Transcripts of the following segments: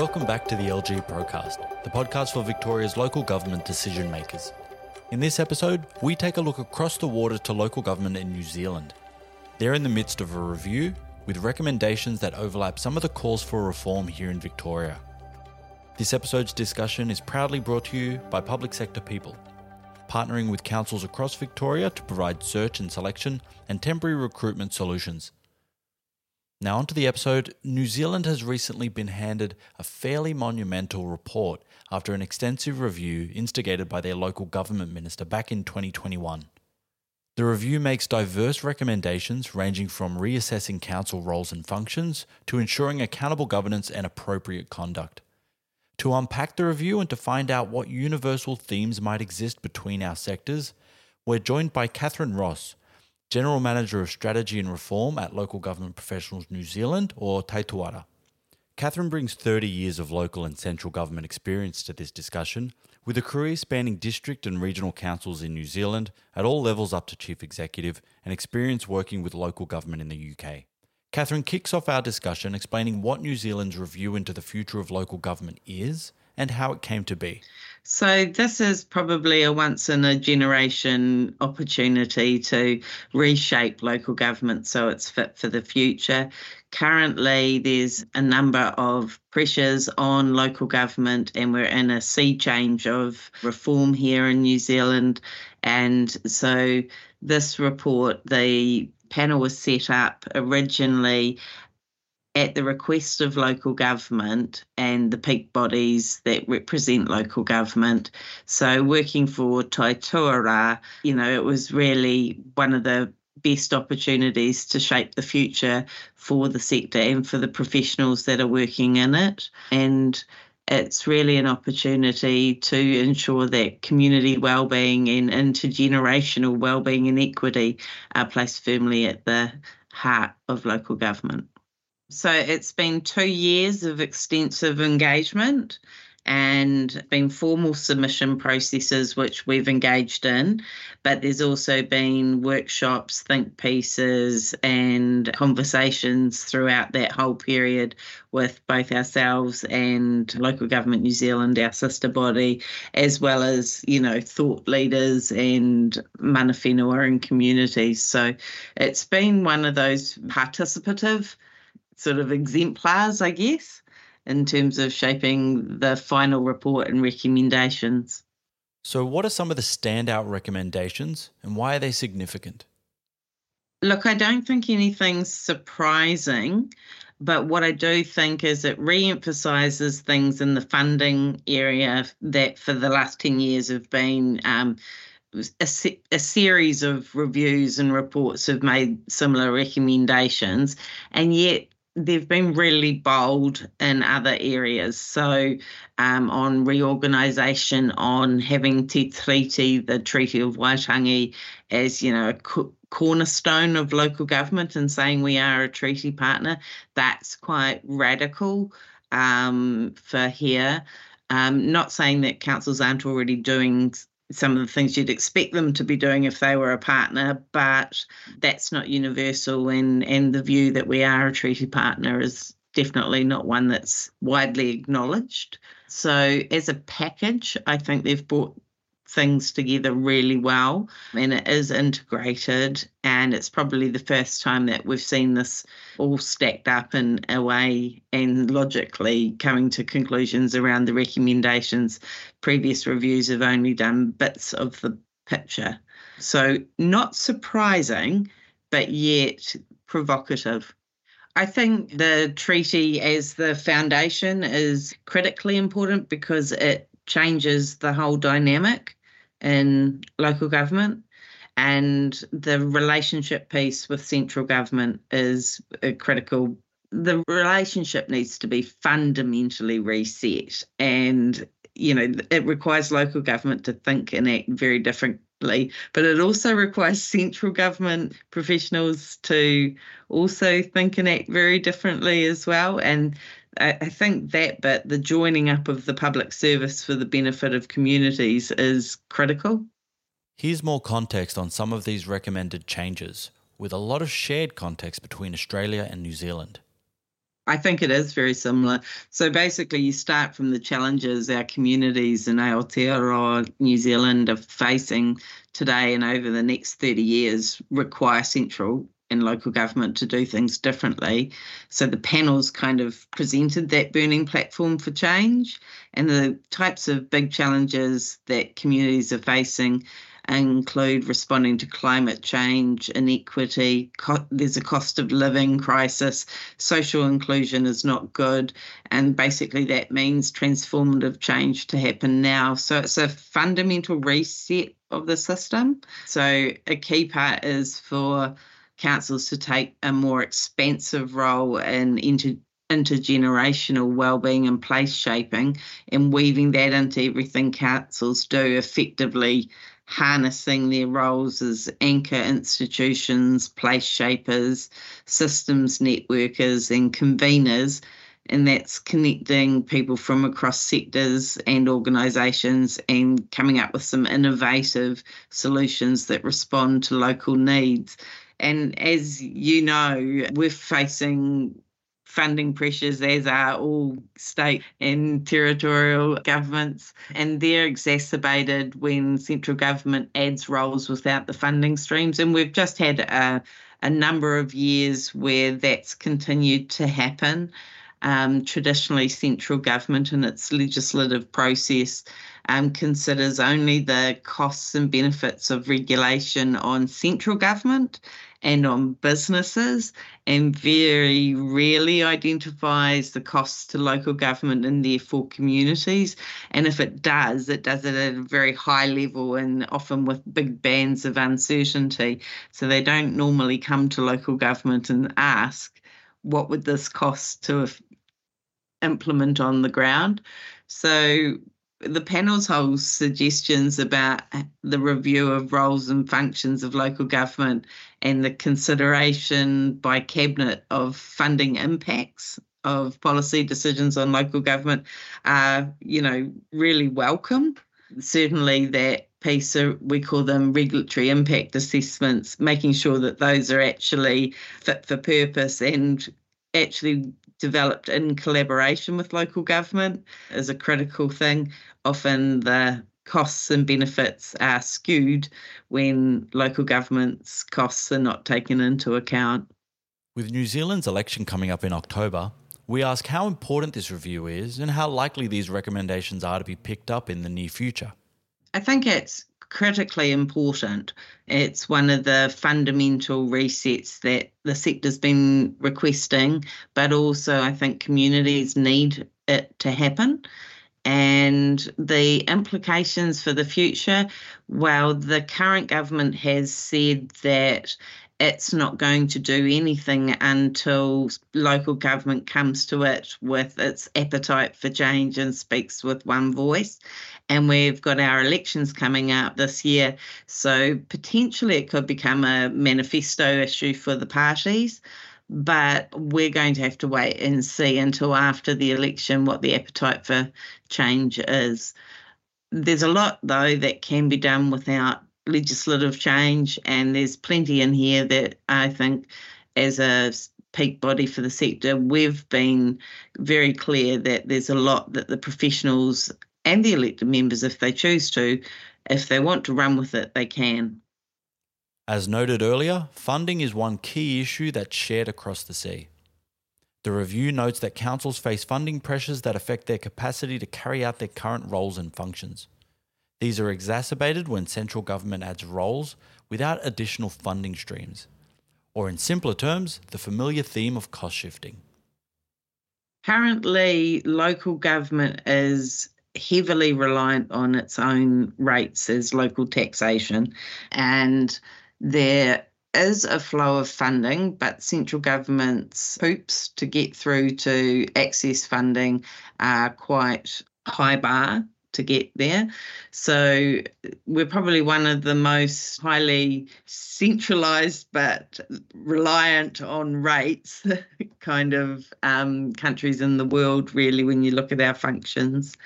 Welcome back to the LG Procast, the podcast for Victoria's local government decision makers. In this episode, we take a look across the water to local government in New Zealand. They're in the midst of a review with recommendations that overlap some of the calls for reform here in Victoria. This episode's discussion is proudly brought to you by Public Sector People, partnering with councils across Victoria to provide search and selection and temporary recruitment solutions. Now, onto the episode. New Zealand has recently been handed a fairly monumental report after an extensive review instigated by their local government minister back in 2021. The review makes diverse recommendations ranging from reassessing council roles and functions to ensuring accountable governance and appropriate conduct. To unpack the review and to find out what universal themes might exist between our sectors, we're joined by Kathryn Ross, General Manager of Strategy and Reform at Local Government Professionals New Zealand, or Taituara. Kathryn brings 30 years of local and central government experience to this discussion, with a career spanning district and regional councils in New Zealand at all levels up to chief executive and experience working with local government in the UK. Kathryn kicks off our discussion explaining what New Zealand's review into the future of local government is and how it came to be. So, this is probably a once in a generation opportunity to reshape local government so it's fit for the future. Currently, there's a number of pressures on local government, and we're in a sea change of reform here in New Zealand. And so, this report, the panel was set up originally at the request of local government and the peak bodies that represent local government. So, working for Taituara, you know, it was really one of the best opportunities to shape the future for the sector and for the professionals that are working in it. And it's really an opportunity to ensure that community well-being and intergenerational well-being and equity are placed firmly at the heart of local government. So it's been two years of extensive engagement and been formal submission processes which we've engaged in, but there's also been workshops, think pieces, and conversations throughout that whole period with both ourselves and Local Government New Zealand, our sister body, as well as, you know, thought leaders and mana whenua and communities. So it's been one of those participative sort of exemplars, I guess, in terms of shaping the final report and recommendations. So, what are some of the standout recommendations and why are they significant? Look, I don't think anything's surprising, but what I do think is it re emphasizes things in the funding area that for the last 10 years have been. Um, a, se- a, series of reviews and reports have made similar recommendations, and yet they've been really bold in other areas. So, um, on reorganisation, on having Te Tiriti, the Treaty of Waitangi, as you know, a co- cornerstone of local government, and saying we are a treaty partner, that's quite radical um, for here. Um, not saying that councils aren't already doing some of the things you'd expect them to be doing if they were a partner, but that's not universal. And, and the view that we are a treaty partner is definitely not one that's widely acknowledged. So, as a package, I think they've brought things together really well. And it is integrated and it's probably the first time that we've seen this all stacked up in a way and logically coming to conclusions around the recommendations. Previous reviews have only done bits of the picture. So not surprising but yet provocative. I think the treaty as the foundation is critically important because it changes the whole dynamic in local government. And the relationship piece with central government is critical. The relationship needs to be fundamentally reset. And, you know, it requires local government to think and act very differently, but it also requires central government professionals to also think and act very differently as well. And I, I think that bit, the joining up of the public service for the benefit of communities, is critical. Here's more context on some of these recommended changes, with a lot of shared context between Australia and New Zealand. I think it is very similar. So basically, you start from the challenges our communities in Aotearoa, New Zealand are facing today and over the next 30 years require central and local government to do things differently. So the panels kind of presented that burning platform for change and the types of big challenges that communities are facing include responding to climate change, inequity, co- there's a cost of living crisis, social inclusion is not good, and basically that means transformative change to happen now. So it's a fundamental reset of the system. So a key part is for councils to take a more expansive role in inter- intergenerational well-being and place shaping and weaving that into everything councils do effectively harnessing their roles as anchor institutions, place shapers, systems networkers, and conveners. And that's connecting people from across sectors and organisations and coming up with some innovative solutions that respond to local needs. And as you know, we're facing funding pressures, as are all state and territorial governments. And they're exacerbated when central government adds roles without the funding streams. And we've just had a, a number of years where that's continued to happen. Um, traditionally, central government in its legislative process um, considers only the costs and benefits of regulation on central government and on businesses, and very rarely identifies the costs to local government and therefore communities. And if it does, it does it at a very high level and often with big bands of uncertainty. So they don't normally come to local government and ask, what would this cost to implement on the ground? So the panel's whole suggestions about the review of roles and functions of local government and the consideration by cabinet of funding impacts of policy decisions on local government are, you know, really welcome. Certainly, that piece of, we call them regulatory impact assessments, making sure that those are actually fit for purpose and actually developed in collaboration with local government is a critical thing. Often the costs and benefits are skewed when local government's costs are not taken into account. With New Zealand's election coming up in October, we ask how important this review is and how likely these recommendations are to be picked up in the near future. I think it's critically important. It's one of the fundamental resets that the sector's been requesting, but also I think communities need it to happen. And the implications for the future, well, the current government has said that it's not going to do anything until local government comes to it with its appetite for change and speaks with one voice. And we've got our elections coming up this year. So potentially it could become a manifesto issue for the parties. But we're going to have to wait and see until after the election what the appetite for change is. There's a lot, though, that can be done without legislative change, and there's plenty in here that I think, as a peak body for the sector, we've been very clear that there's a lot that the professionals and the elected members, if they choose to, if they want to run with it, they can. As noted earlier, funding is one key issue that's shared across the sea. The review notes that councils face funding pressures that affect their capacity to carry out their current roles and functions. These are exacerbated when central government adds roles without additional funding streams, or in simpler terms, the familiar theme of cost shifting. Currently, local government is heavily reliant on its own rates as local taxation, and there is a flow of funding, but central government's hoops to get through to access funding are quite high bar to get there. So we're probably one of the most highly centralized but reliant on rates kind of um, countries in the world, really, when you look at our functions.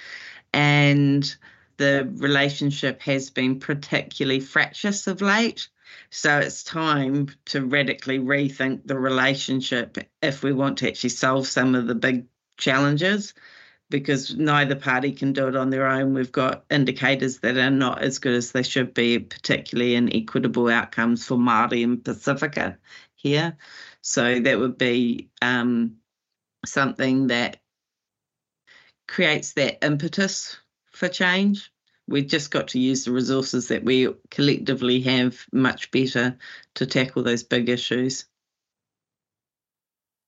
And the relationship has been particularly fractious of late. So it's time to radically rethink the relationship if we want to actually solve some of the big challenges because neither party can do it on their own. We've got indicators that are not as good as they should be, particularly in equitable outcomes for Māori and Pasifika here. So that would be um, something that creates that impetus for change. We've just got to use the resources that we collectively have much better to tackle those big issues.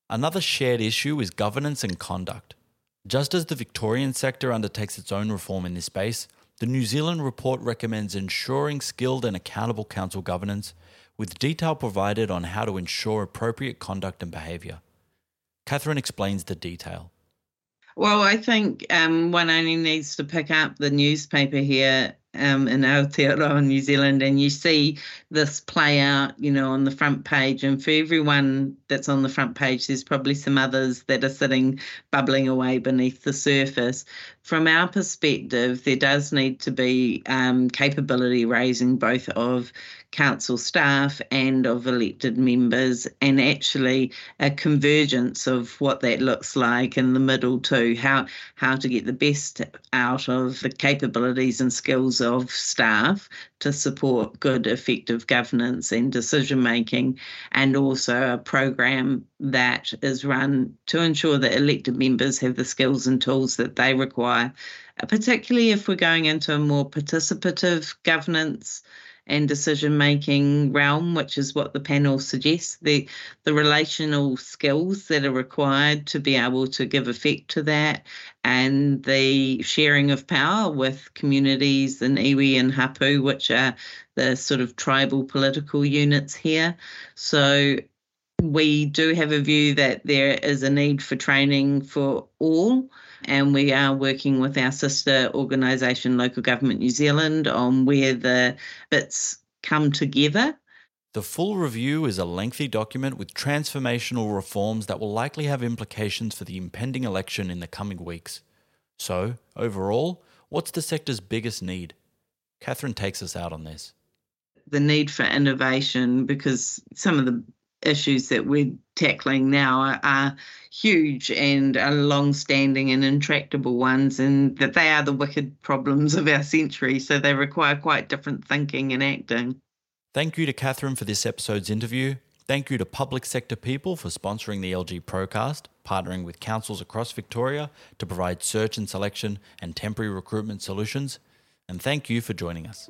Another shared issue is governance and conduct. Just as the Victorian sector undertakes its own reform in this space, the New Zealand report recommends ensuring skilled and accountable council governance, with detail provided on how to ensure appropriate conduct and behaviour. Kathryn explains the detail. Well, I think um, one only needs to pick up the newspaper here um, in Aotearoa, New Zealand, and you see this play out, you know, on the front page. And for everyone that's on the front page, there's probably some others that are sitting bubbling away beneath the surface. From our perspective, there does need to be um, capability raising both of council staff and of elected members, and actually a convergence of what that looks like in the middle too. How how to get the best out of the capabilities and skills of staff to support good, effective governance and decision making, and also a program that is run to ensure that elected members have the skills and tools that they require, Uh, particularly if we're going into a more participative governance and decision making realm, which is what the panel suggests. The the relational skills that are required to be able to give effect to that, and the sharing of power with communities in iwi and hapu, which are the sort of tribal political units here. So we do have a view that there is a need for training for all and we are working with our sister organisation, Local Government New Zealand, on where the bits come together. The full review is a lengthy document with transformational reforms that will likely have implications for the impending election in the coming weeks. So, overall, what's the sector's biggest need? Kathryn takes us out on this. The need for innovation, because some of the issues that we're tackling now are, are huge and are long-standing and intractable ones and that they are the wicked problems of our century so they require quite different thinking and acting. Thank you to kathryn for this episode's interview. Thank you to public sector people for sponsoring the lg procast partnering with councils across victoria to provide search and selection and temporary recruitment solutions. And thank you for joining us